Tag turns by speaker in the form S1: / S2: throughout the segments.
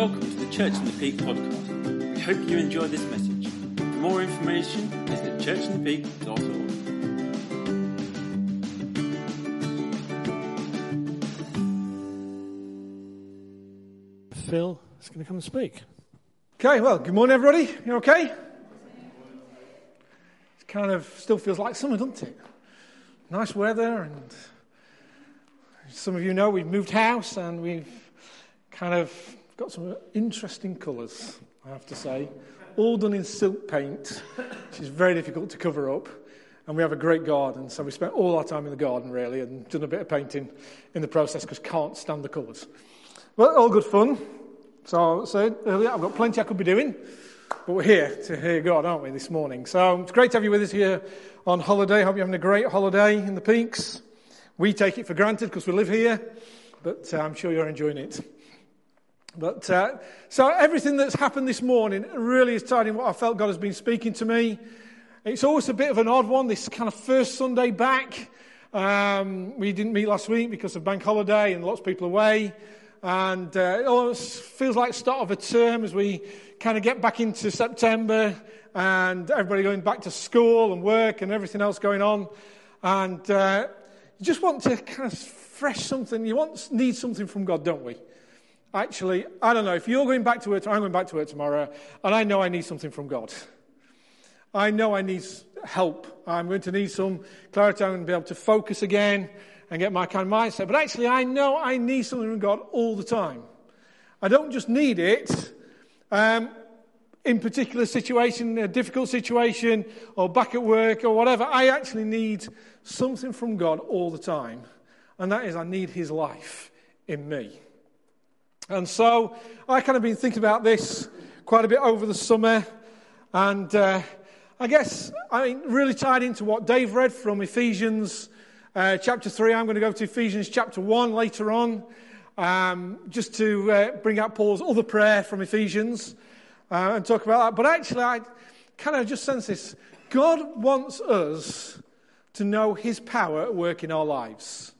S1: Welcome to the Church in the Peak podcast. We hope you enjoy this message. For more information, visit churchinthepeak.org.
S2: Phil is going to come and speak. Okay, well, good morning, everybody. You okay? It kind of still feels like summer, doesn't it? Nice weather, and some of you know we've moved house and we've kind of got some interesting colours, I have to say. All done in silk paint, which is very difficult to cover up. And we have a great garden, so we spent all our time in the garden, really, and done a bit of painting in the process because can't stand the colours. Well, all good fun. So, so earlier, I've got plenty I could be doing, but we're here to hear God, aren't we, this morning? So it's great to have you with us here on holiday. Hope you're having a great holiday in the peaks. We take it for granted because we live here, but uh, I'm sure you're enjoying it. But uh, so everything that's happened this morning really is tied in what I felt God has been speaking to me. It's always a bit of an odd one, this kind of first Sunday back. Um, we didn't meet last week because of bank holiday and lots of people away. And uh, it almost feels like start of a term as we kind of get back into September and everybody going back to school and work and everything else going on. And uh, you just want to kind of fresh something. You want need something from God, don't we? Actually, I don't know. If you're going back to work, I'm going back to work tomorrow, and I know I need something from God. I know I need help. I'm going to need some clarity. I'm going to be able to focus again and get my kind of mindset. But actually, I know I need something from God all the time. I don't just need it um, in particular situation, a difficult situation, or back at work, or whatever. I actually need something from God all the time. And that is, I need His life in me. And so I kind of been thinking about this quite a bit over the summer. And uh, I guess, I mean, really tied into what Dave read from Ephesians uh, chapter 3. I'm going to go to Ephesians chapter 1 later on, um, just to uh, bring out Paul's other prayer from Ephesians uh, and talk about that. But actually, I kind of just sense this God wants us to know his power at work in our lives.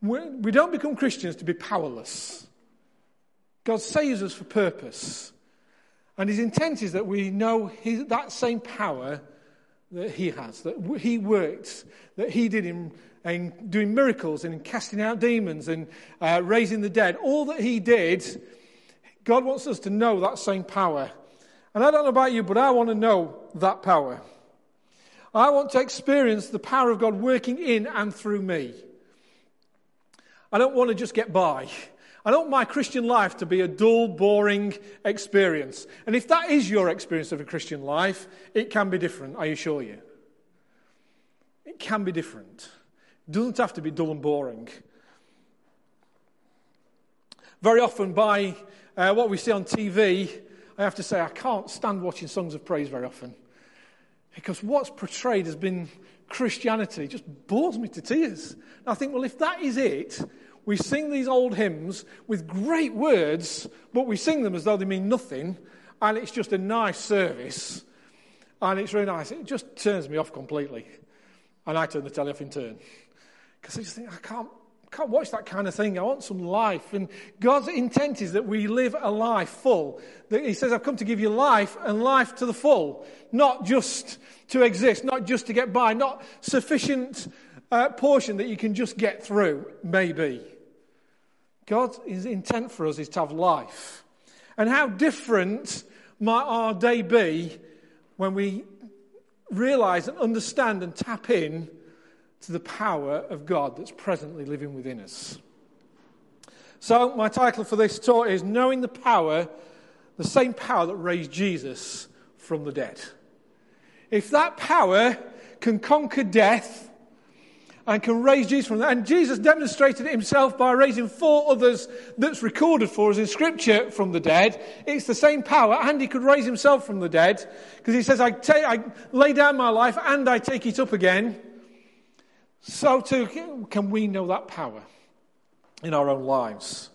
S2: We don't become Christians to be powerless. God saves us for purpose. And his intent is that we know his, that same power that he has, that he worked, that he did in, in doing miracles and in casting out demons and uh, raising the dead. All that he did, God wants us to know that same power. And I don't know about you, but I want to know that power. I want to experience the power of God working in and through me. I don't want to just get by. I don't want my Christian life to be a dull, boring experience. And if that is your experience of a Christian life, it can be different, I assure you. It can be different. It doesn't have to be dull and boring. Very often, by uh, what we see on TV, I have to say I can't stand watching songs of praise very often. Because what's portrayed has been Christianity just bores me to tears. And I think, well, if that is it, we sing these old hymns with great words, but we sing them as though they mean nothing, and it's just a nice service, and it's really nice. It just turns me off completely. And I turn the telly off in turn. Because I just think, I can't, can't watch that kind of thing. I want some life. And God's intent is that we live a life full. He says, I've come to give you life and life to the full. Not just to exist, not just to get by, not sufficient uh, portion that you can just get through, maybe. God's intent for us is to have life. And how different might our day be when we realize and understand and tap in to the power of God that's presently living within us. So, my title for this talk is Knowing the Power, the same power that raised Jesus from the dead. If that power can conquer death, and can raise Jesus from that. And Jesus demonstrated it himself by raising four others that's recorded for us in Scripture from the dead. It's the same power, and he could raise himself from the dead because he says, I, take, I lay down my life and I take it up again. So too can we know that power in our own lives.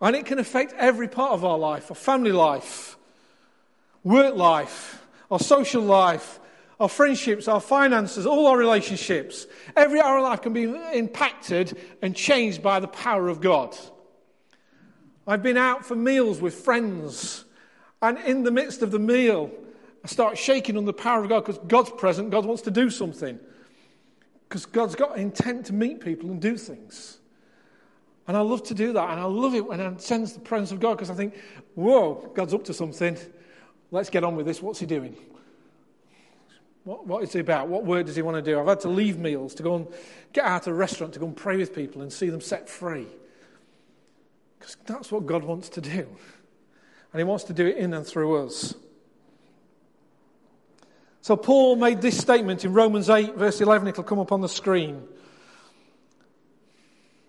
S2: And it can affect every part of our life our family life, work life, our social life, our friendships, our finances, all our relationships. Every hour of life can be impacted and changed by the power of God. I've been out for meals with friends, and in the midst of the meal, I start shaking on the power of God because God's present, God wants to do something. Because God's got intent to meet people and do things. And I love to do that. And I love it when I sense the presence of God because I think, whoa, God's up to something. Let's get on with this. What's he doing? What, what is he about? What work does he want to do? I've had to leave meals to go and get out of a restaurant to go and pray with people and see them set free. Because that's what God wants to do. And he wants to do it in and through us. So Paul made this statement in Romans 8, verse 11. It'll come up on the screen.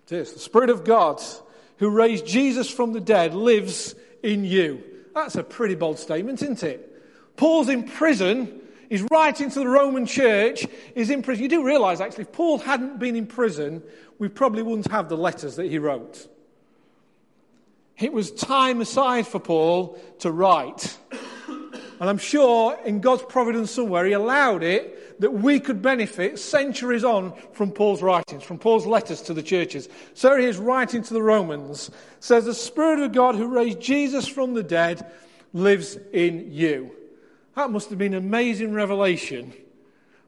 S2: It is the Spirit of God who raised Jesus from the dead lives in you. That's a pretty bold statement, isn't it? Paul's in prison. He's writing to the Roman church. He's in prison. You do realize, actually, if Paul hadn't been in prison, we probably wouldn't have the letters that he wrote. It was time aside for Paul to write. And I'm sure in God's providence somewhere, He allowed it that we could benefit centuries on from Paul's writings, from Paul's letters to the churches. So he is writing to the Romans, says, The Spirit of God who raised Jesus from the dead lives in you. That must have been an amazing revelation,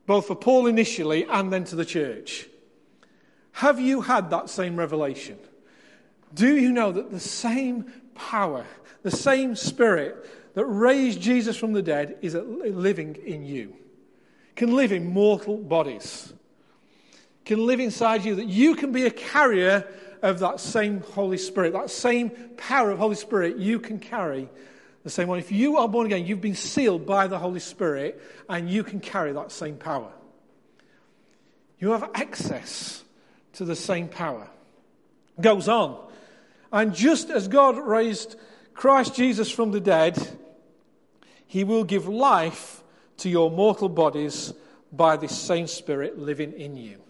S2: both for Paul initially and then to the church. Have you had that same revelation? Do you know that the same power, the same Spirit that raised Jesus from the dead is living in you? Can live in mortal bodies. Can live inside you, that you can be a carrier of that same Holy Spirit, that same power of Holy Spirit you can carry the same one. If you are born again, you've been sealed by the Holy Spirit and you can carry that same power. You have access to the same power. Goes on. And just as God raised Christ Jesus from the dead, he will give life to your mortal bodies by this same Spirit living in you.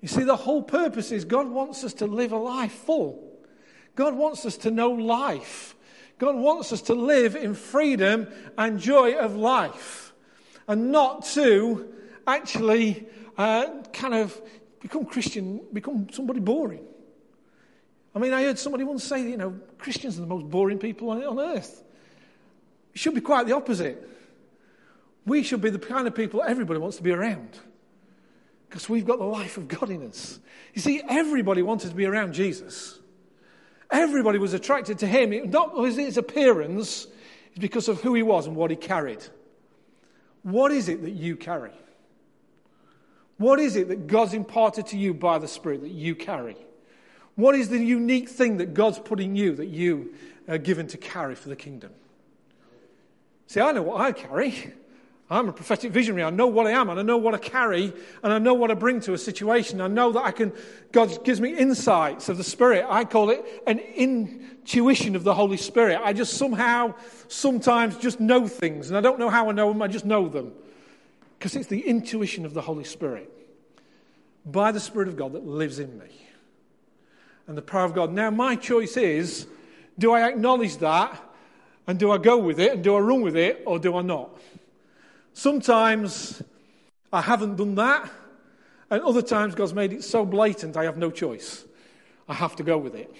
S2: You see, the whole purpose is God wants us to live a life full. God wants us to know life. God wants us to live in freedom and joy of life and not to actually uh, kind of become Christian, become somebody boring. I mean, I heard somebody once say, you know, Christians are the most boring people on, on earth. It should be quite the opposite. We should be the kind of people everybody wants to be around because we've got the life of God in us. You see, everybody wanted to be around Jesus. Everybody was attracted to him, it, not because his appearance, it's because of who he was and what he carried. What is it that you carry? What is it that God's imparted to you by the Spirit that you carry? What is the unique thing that God's put in you that you are given to carry for the kingdom? See, I know what I carry. I'm a prophetic visionary. I know what I am and I know what I carry and I know what I bring to a situation. I know that I can, God gives me insights of the Spirit. I call it an intuition of the Holy Spirit. I just somehow, sometimes just know things and I don't know how I know them, I just know them. Because it's the intuition of the Holy Spirit by the Spirit of God that lives in me and the power of God. Now, my choice is do I acknowledge that and do I go with it and do I run with it or do I not? Sometimes I haven't done that, and other times God's made it so blatant I have no choice. I have to go with it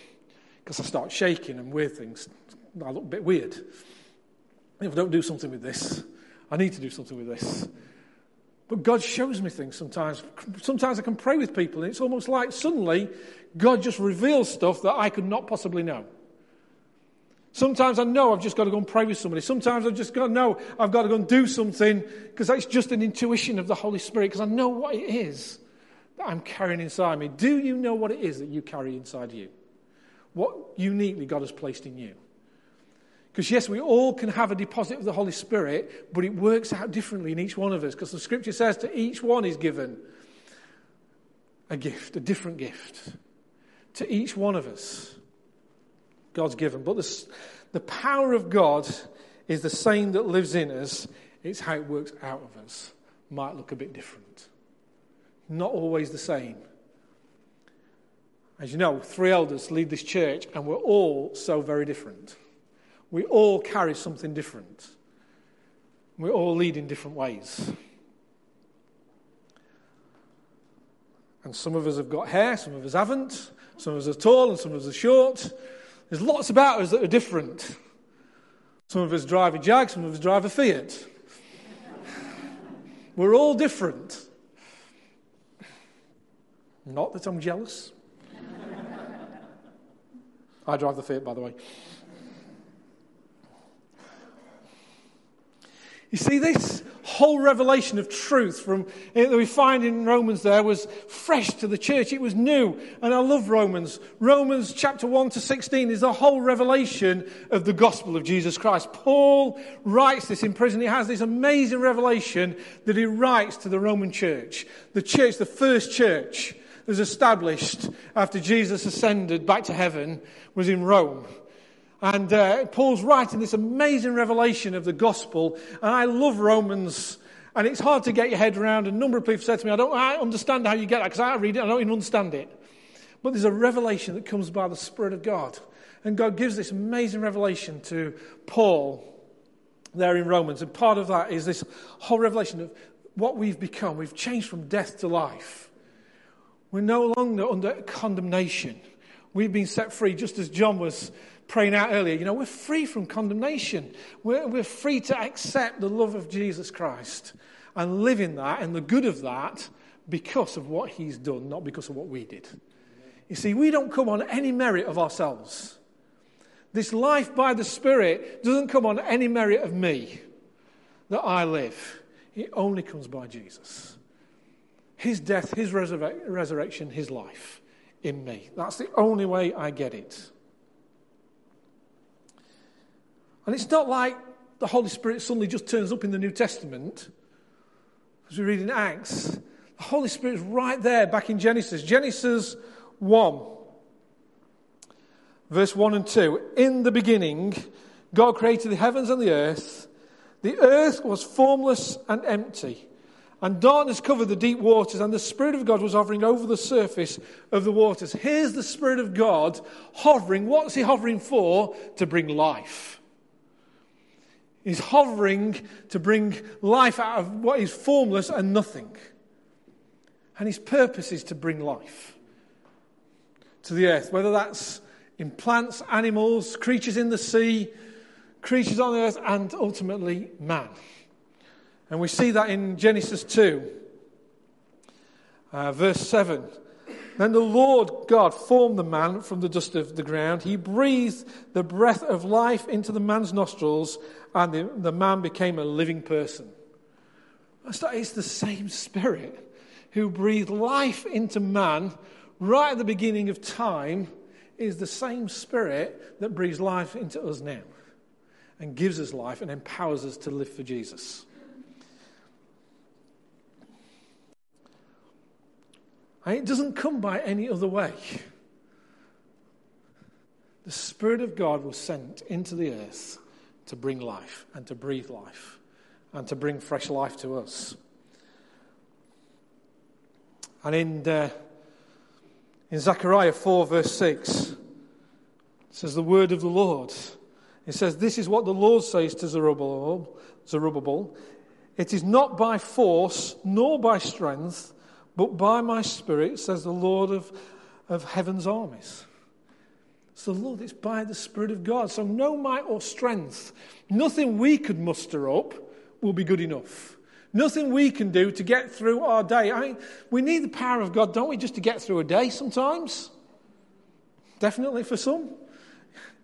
S2: because I start shaking and weird things. I look a bit weird. If I don't do something with this, I need to do something with this. But God shows me things sometimes. Sometimes I can pray with people, and it's almost like suddenly God just reveals stuff that I could not possibly know. Sometimes I know I've just got to go and pray with somebody. Sometimes I've just got to know I've got to go and do something because that's just an intuition of the Holy Spirit because I know what it is that I'm carrying inside me. Do you know what it is that you carry inside you? What uniquely God has placed in you? Because, yes, we all can have a deposit of the Holy Spirit, but it works out differently in each one of us because the scripture says to each one is given a gift, a different gift. To each one of us, God's given. But the, the power of God is the same that lives in us, it's how it works out of us. Might look a bit different. Not always the same. As you know, three elders lead this church, and we're all so very different. We all carry something different. We all lead in different ways. And some of us have got hair, some of us haven't. Some of us are tall and some of us are short. There's lots about us that are different. Some of us drive a Jag, some of us drive a Fiat. We're all different. Not that I'm jealous. I drive the Fiat, by the way. You see, this whole revelation of truth from eh, that we find in Romans there was fresh to the church. It was new. And I love Romans. Romans chapter 1 to 16 is the whole revelation of the gospel of Jesus Christ. Paul writes this in prison. He has this amazing revelation that he writes to the Roman church. The church, the first church was established after Jesus ascended back to heaven was in Rome. And uh, Paul's writing this amazing revelation of the gospel. And I love Romans. And it's hard to get your head around. A number of people said to me, I don't I understand how you get that because I read it, I don't even understand it. But there's a revelation that comes by the Spirit of God. And God gives this amazing revelation to Paul there in Romans. And part of that is this whole revelation of what we've become. We've changed from death to life. We're no longer under condemnation. We've been set free, just as John was praying out earlier, you know, we're free from condemnation. We're, we're free to accept the love of Jesus Christ and live in that and the good of that because of what he's done, not because of what we did. You see, we don't come on any merit of ourselves. This life by the Spirit doesn't come on any merit of me that I live. It only comes by Jesus. His death, His resurrection, His life in me. That's the only way I get it. And it's not like the Holy Spirit suddenly just turns up in the New Testament, as we read in Acts. The Holy Spirit is right there back in Genesis. Genesis 1, verse 1 and 2. In the beginning, God created the heavens and the earth. The earth was formless and empty, and darkness covered the deep waters, and the Spirit of God was hovering over the surface of the waters. Here's the Spirit of God hovering. What's He hovering for? To bring life. He's hovering to bring life out of what is formless and nothing. And his purpose is to bring life to the earth, whether that's in plants, animals, creatures in the sea, creatures on the earth, and ultimately man. And we see that in Genesis 2, uh, verse 7. Then the Lord God formed the man from the dust of the ground. He breathed the breath of life into the man's nostrils, and the, the man became a living person. It's the same Spirit who breathed life into man right at the beginning of time, is the same Spirit that breathes life into us now and gives us life and empowers us to live for Jesus. And it doesn't come by any other way. The Spirit of God was sent into the earth to bring life and to breathe life and to bring fresh life to us. And in, uh, in Zechariah 4, verse 6, it says, The word of the Lord. It says, This is what the Lord says to Zerubbabel. Zerubbabel. It is not by force nor by strength but by my Spirit, says the Lord of, of heaven's armies. So, Lord, it's by the Spirit of God. So, no might or strength, nothing we could muster up will be good enough. Nothing we can do to get through our day. I mean, we need the power of God, don't we, just to get through a day sometimes? Definitely for some.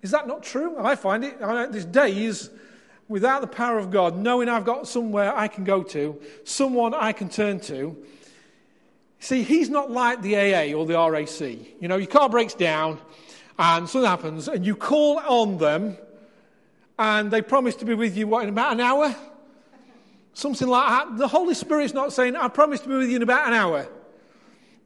S2: Is that not true? I find it. I, there's days without the power of God, knowing I've got somewhere I can go to, someone I can turn to, See, he's not like the AA or the RAC. You know, your car breaks down and something happens and you call on them and they promise to be with you, what, in about an hour? Something like that. The Holy Spirit's not saying, I promise to be with you in about an hour.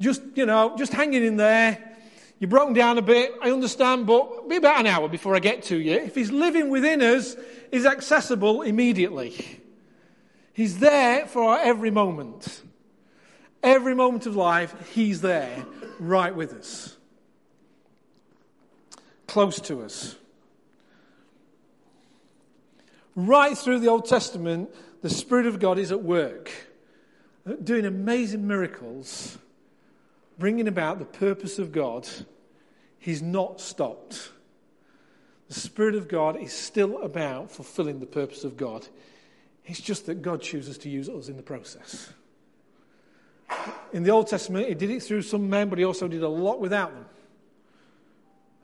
S2: Just, you know, just hanging in there. You're broken down a bit, I understand, but be about an hour before I get to you. If He's living within us, He's accessible immediately. He's there for our every moment. Every moment of life, He's there, right with us, close to us. Right through the Old Testament, the Spirit of God is at work, doing amazing miracles, bringing about the purpose of God. He's not stopped. The Spirit of God is still about fulfilling the purpose of God. It's just that God chooses to use us in the process. In the Old Testament, He did it through some men, but He also did a lot without them.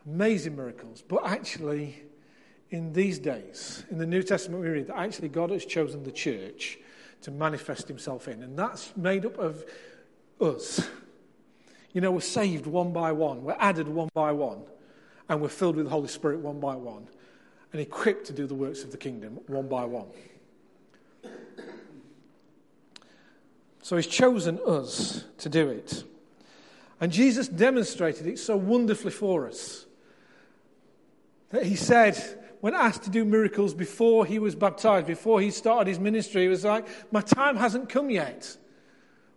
S2: Amazing miracles. But actually, in these days, in the New Testament, we read that actually God has chosen the church to manifest Himself in. And that's made up of us. You know, we're saved one by one, we're added one by one, and we're filled with the Holy Spirit one by one, and equipped to do the works of the kingdom one by one. So he's chosen us to do it. And Jesus demonstrated it so wonderfully for us that he said, when asked to do miracles before he was baptized, before he started his ministry, he was like, My time hasn't come yet.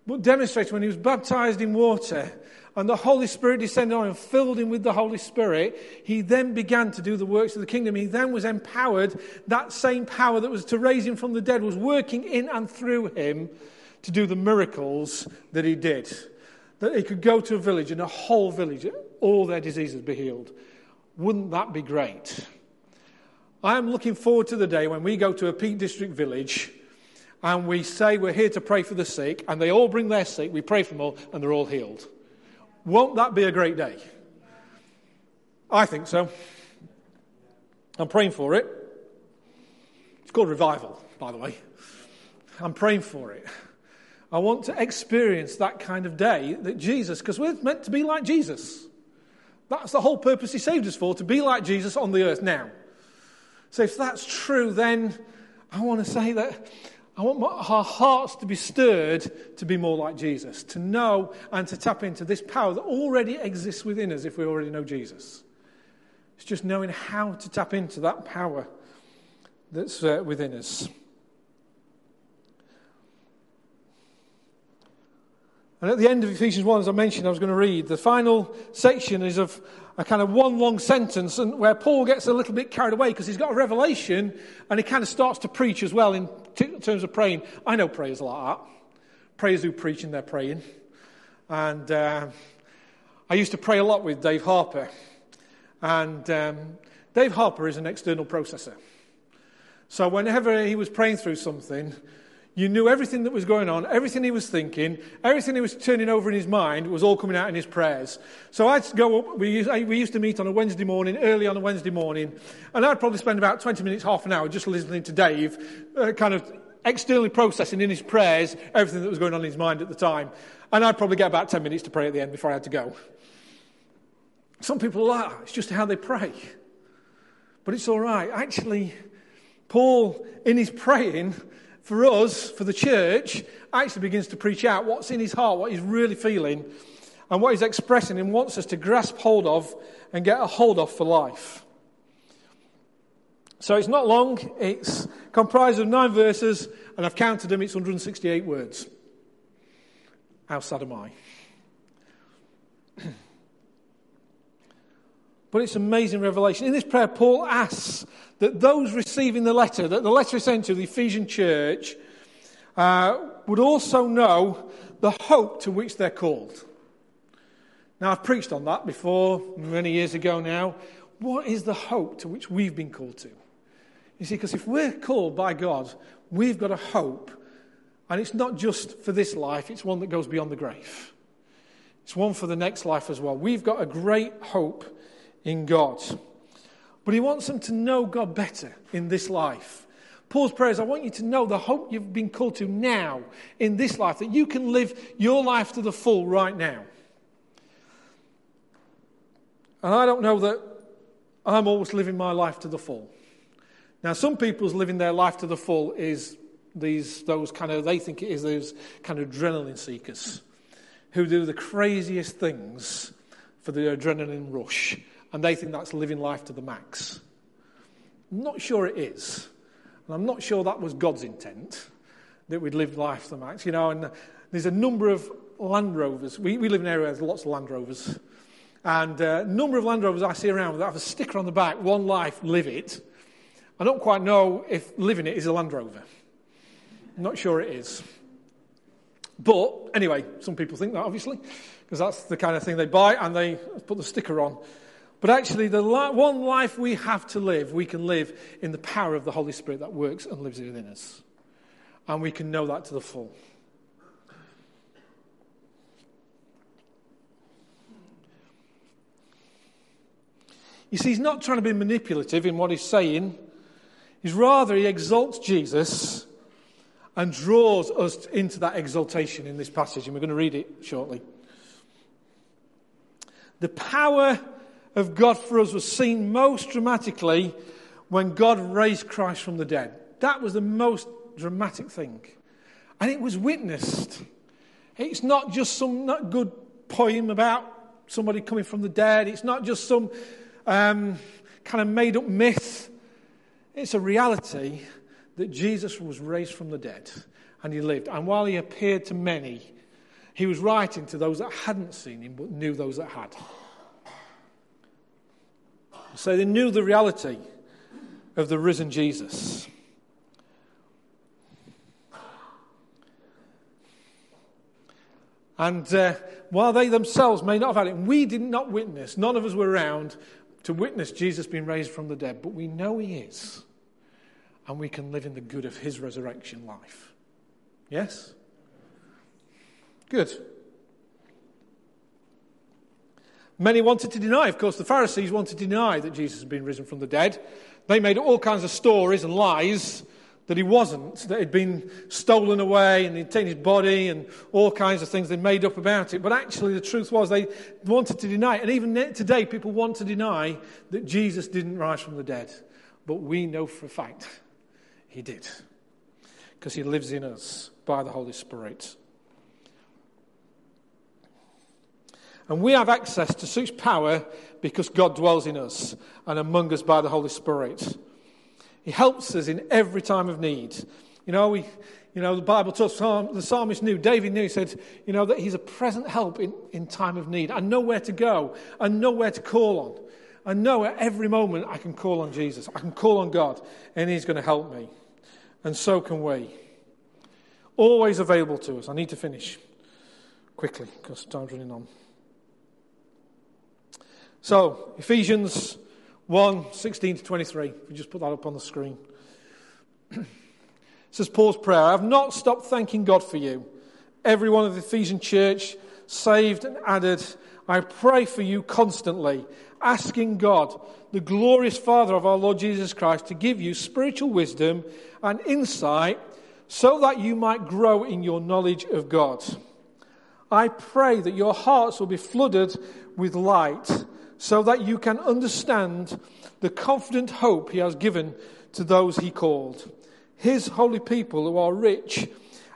S2: But demonstrated when he was baptized in water and the Holy Spirit descended on him, filled him with the Holy Spirit, he then began to do the works of the kingdom. He then was empowered. That same power that was to raise him from the dead was working in and through him to do the miracles that he did. That he could go to a village and a whole village, all their diseases be healed. Wouldn't that be great? I am looking forward to the day when we go to a Peak District village and we say we're here to pray for the sick, and they all bring their sick, we pray for them all, and they're all healed. Won't that be a great day? I think so. I'm praying for it. It's called revival, by the way. I'm praying for it. I want to experience that kind of day that Jesus, because we're meant to be like Jesus. That's the whole purpose He saved us for, to be like Jesus on the earth now. So if that's true, then I want to say that I want my, our hearts to be stirred to be more like Jesus, to know and to tap into this power that already exists within us if we already know Jesus. It's just knowing how to tap into that power that's uh, within us. And at the end of Ephesians 1, as I mentioned, I was going to read, the final section is of a kind of one long sentence and where Paul gets a little bit carried away because he's got a revelation and he kind of starts to preach as well in t- terms of praying. I know prayers like that. Prayers who preach and they're praying. And uh, I used to pray a lot with Dave Harper. And um, Dave Harper is an external processor. So whenever he was praying through something, you knew everything that was going on, everything he was thinking, everything he was turning over in his mind was all coming out in his prayers. So I'd go up, we used, we used to meet on a Wednesday morning, early on a Wednesday morning, and I'd probably spend about 20 minutes, half an hour just listening to Dave, uh, kind of externally processing in his prayers everything that was going on in his mind at the time. And I'd probably get about 10 minutes to pray at the end before I had to go. Some people are like, it's just how they pray. But it's all right. Actually, Paul, in his praying, for us, for the church, actually begins to preach out what's in his heart, what he's really feeling, and what he's expressing and wants us to grasp hold of and get a hold of for life. So it's not long, it's comprised of nine verses, and I've counted them, it's 168 words. How sad am I? But it's amazing revelation. In this prayer, Paul asks that those receiving the letter, that the letter is sent to the Ephesian church, uh, would also know the hope to which they're called. Now, I've preached on that before, many years ago now. What is the hope to which we've been called to? You see, because if we're called by God, we've got a hope. And it's not just for this life, it's one that goes beyond the grave. It's one for the next life as well. We've got a great hope in God. But he wants them to know God better in this life. Paul's prayer is I want you to know the hope you've been called to now in this life, that you can live your life to the full right now. And I don't know that I'm always living my life to the full. Now, some people's living their life to the full is these, those kind of, they think it is those kind of adrenaline seekers who do the craziest things for the adrenaline rush and they think that's living life to the max. I'm not sure it is. And I'm not sure that was God's intent, that we'd live life to the max. You know, and there's a number of Land Rovers. We, we live in an area with lots of Land Rovers. And a uh, number of Land Rovers I see around that have a sticker on the back, one life, live it. I don't quite know if living it is a Land Rover. I'm not sure it is. But anyway, some people think that, obviously, because that's the kind of thing they buy and they put the sticker on. But actually, the one life we have to live, we can live in the power of the Holy Spirit that works and lives within us. And we can know that to the full. You see, he's not trying to be manipulative in what he's saying. He's rather, he exalts Jesus and draws us into that exaltation in this passage. And we're going to read it shortly. The power of God for us was seen most dramatically when God raised Christ from the dead. That was the most dramatic thing. And it was witnessed. It's not just some not good poem about somebody coming from the dead. It's not just some um, kind of made up myth. It's a reality that Jesus was raised from the dead and he lived. And while he appeared to many, he was writing to those that hadn't seen him but knew those that had. So they knew the reality of the risen Jesus. And uh, while they themselves may not have had it, we did not witness, none of us were around to witness Jesus being raised from the dead, but we know he is. And we can live in the good of his resurrection life. Yes? Good. Many wanted to deny. Of course, the Pharisees wanted to deny that Jesus had been risen from the dead. They made all kinds of stories and lies that he wasn't, that he'd been stolen away and he'd taken his body and all kinds of things they made up about it. But actually, the truth was they wanted to deny it. And even today, people want to deny that Jesus didn't rise from the dead. But we know for a fact he did. Because he lives in us by the Holy Spirit. And we have access to such power because God dwells in us and among us by the Holy Spirit. He helps us in every time of need. You know, we, you know the Bible talks, the psalmist knew, David knew, he said, you know, that he's a present help in, in time of need. I know where to go. I know where to call on. I know at every moment I can call on Jesus. I can call on God, and he's going to help me. And so can we. Always available to us. I need to finish quickly because time's running on. So, Ephesians 1 16 to 23. We just put that up on the screen. says Paul's prayer I have not stopped thanking God for you, everyone of the Ephesian church, saved and added. I pray for you constantly, asking God, the glorious Father of our Lord Jesus Christ, to give you spiritual wisdom and insight so that you might grow in your knowledge of God. I pray that your hearts will be flooded with light so that you can understand the confident hope he has given to those he called. His holy people who are rich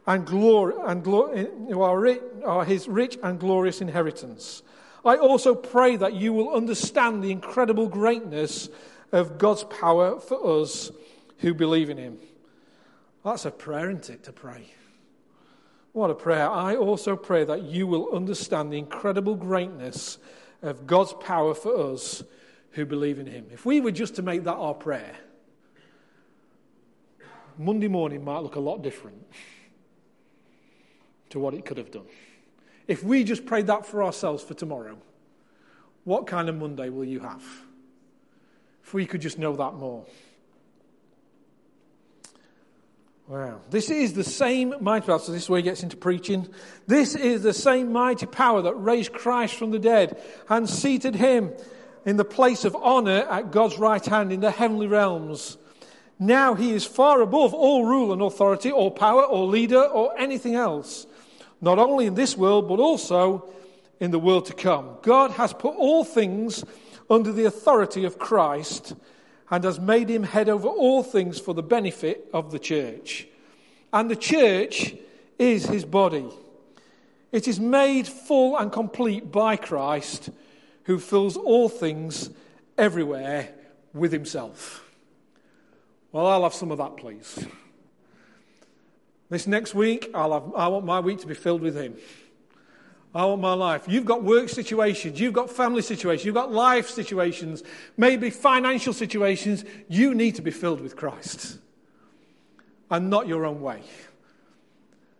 S2: and, glory, and who are, are his rich and glorious inheritance. I also pray that you will understand the incredible greatness of God's power for us who believe in him. That's a prayer, isn't it, to pray? What a prayer. I also pray that you will understand the incredible greatness of God's power for us who believe in Him. If we were just to make that our prayer, Monday morning might look a lot different to what it could have done. If we just prayed that for ourselves for tomorrow, what kind of Monday will you have? If we could just know that more. Wow. This is the same mighty power. So, this is where he gets into preaching. This is the same mighty power that raised Christ from the dead and seated him in the place of honor at God's right hand in the heavenly realms. Now he is far above all rule and authority, or power, or leader, or anything else, not only in this world, but also in the world to come. God has put all things under the authority of Christ and has made him head over all things for the benefit of the church. And the church is his body. It is made full and complete by Christ, who fills all things everywhere with himself. Well, I'll have some of that, please. This next week, I'll have, I want my week to be filled with him. I want my life. You've got work situations, you've got family situations, you've got life situations, maybe financial situations. You need to be filled with Christ and not your own way.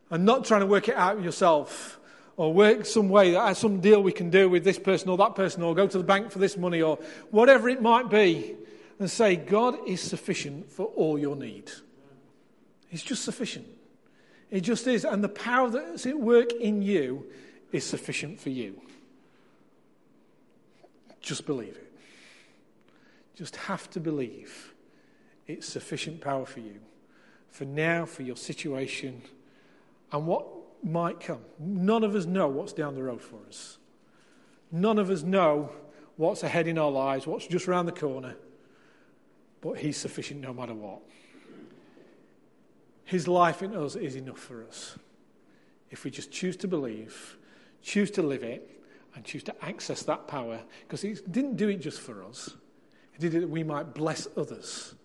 S2: And not trying to work it out yourself or work some way, that some deal we can do with this person or that person, or go to the bank for this money, or whatever it might be, and say, God is sufficient for all your need. He's just sufficient. It just is. And the power that's at work in you is sufficient for you. Just believe it. Just have to believe it's sufficient power for you, for now, for your situation, and what might come. None of us know what's down the road for us. None of us know what's ahead in our lives, what's just around the corner, but He's sufficient no matter what. His life in us is enough for us. If we just choose to believe, choose to live it, and choose to access that power, because He didn't do it just for us, He did it that we might bless others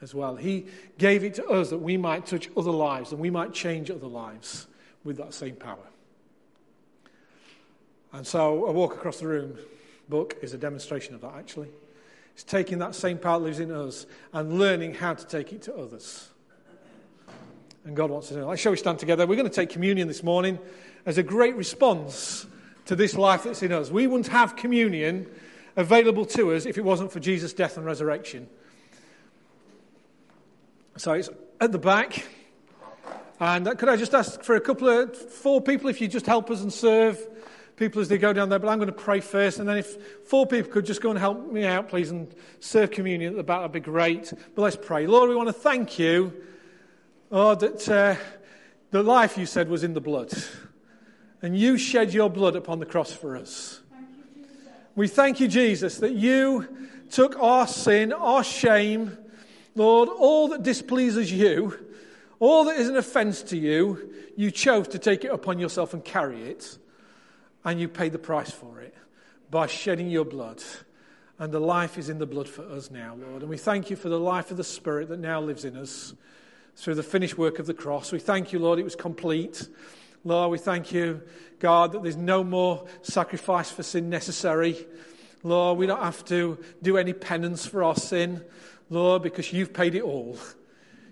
S2: as well. He gave it to us that we might touch other lives and we might change other lives with that same power. And so, A Walk Across the Room book is a demonstration of that, actually. It's taking that same power that lives in us and learning how to take it to others. And God wants to do it. Shall we stand together? We're going to take communion this morning as a great response to this life that's in us. We wouldn't have communion available to us if it wasn't for Jesus' death and resurrection. So it's at the back. And uh, could I just ask for a couple of, four people, if you just help us and serve people as they go down there? But I'm going to pray first. And then if four people could just go and help me out, please, and serve communion at the back, that'd be great. But let's pray. Lord, we want to thank you, oh, that uh, the life you said was in the blood. And you shed your blood upon the cross for us. we thank you, Jesus, that you took our sin, our shame, Lord, all that displeases you all that is an offense to you, you chose to take it upon yourself and carry it, and you paid the price for it by shedding your blood. And the life is in the blood for us now, Lord. And we thank you for the life of the Spirit that now lives in us through the finished work of the cross. We thank you, Lord, it was complete. Lord, we thank you, God, that there's no more sacrifice for sin necessary. Lord, we don't have to do any penance for our sin, Lord, because you've paid it all.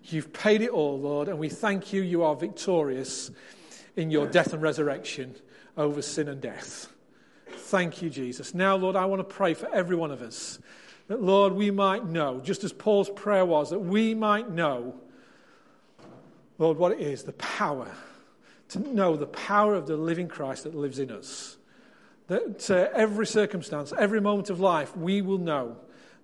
S2: You've paid it all, Lord, and we thank you. You are victorious in your death and resurrection over sin and death. Thank you, Jesus. Now, Lord, I want to pray for every one of us that, Lord, we might know, just as Paul's prayer was, that we might know, Lord, what it is the power, to know the power of the living Christ that lives in us. That uh, every circumstance, every moment of life, we will know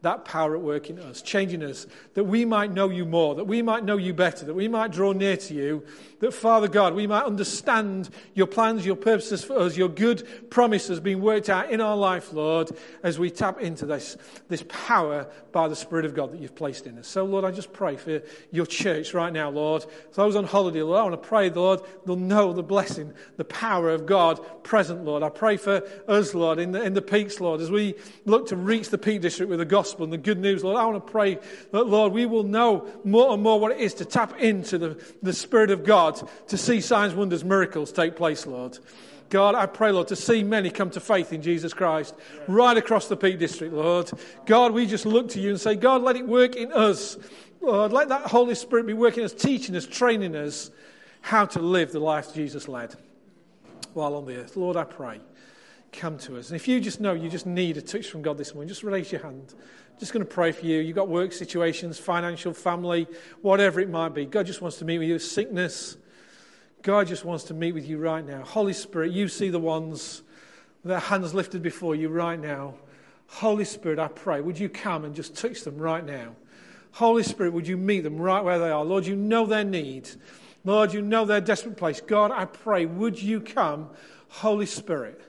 S2: that power at work in us, changing us, that we might know you more, that we might know you better, that we might draw near to you, that, Father God, we might understand your plans, your purposes for us, your good promises being worked out in our life, Lord, as we tap into this, this power by the Spirit of God that you've placed in us. So, Lord, I just pray for your church right now, Lord. Those on holiday, Lord, I want to pray, Lord, they'll know the blessing, the power of God present, Lord. I pray for us, Lord, in the, in the peaks, Lord, as we look to reach the Peak District with the gospel gospel and the good news, Lord, I want to pray that, Lord, we will know more and more what it is to tap into the, the Spirit of God to see signs, wonders, miracles take place, Lord. God, I pray, Lord, to see many come to faith in Jesus Christ right across the Peak District, Lord. God, we just look to you and say, God, let it work in us. Lord, let that Holy Spirit be working us, teaching us, training us how to live the life Jesus led while on the earth. Lord, I pray, come to us. And if you just know you just need a touch from God this morning, just raise your hand. Just going to pray for you. You've got work situations, financial, family, whatever it might be. God just wants to meet with you. Sickness. God just wants to meet with you right now. Holy Spirit, you see the ones with their hands lifted before you right now. Holy Spirit, I pray, would you come and just touch them right now? Holy Spirit, would you meet them right where they are? Lord, you know their need. Lord, you know their desperate place. God, I pray, would you come, Holy Spirit,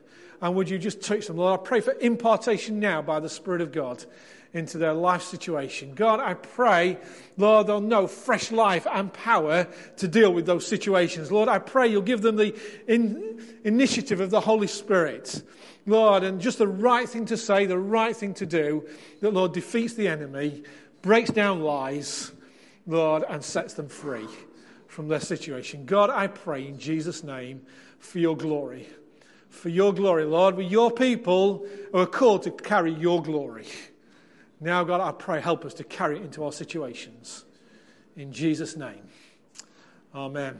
S2: and would you just touch them? Lord, I pray for impartation now by the Spirit of God into their life situation. God, I pray, Lord, they'll know fresh life and power to deal with those situations. Lord, I pray you'll give them the in, initiative of the Holy Spirit. Lord, and just the right thing to say, the right thing to do, that, Lord, defeats the enemy, breaks down lies, Lord, and sets them free from their situation. God, I pray in Jesus' name for your glory. For your glory, Lord. We're your people who are called to carry your glory. Now, God, I pray, help us to carry it into our situations. In Jesus' name. Amen.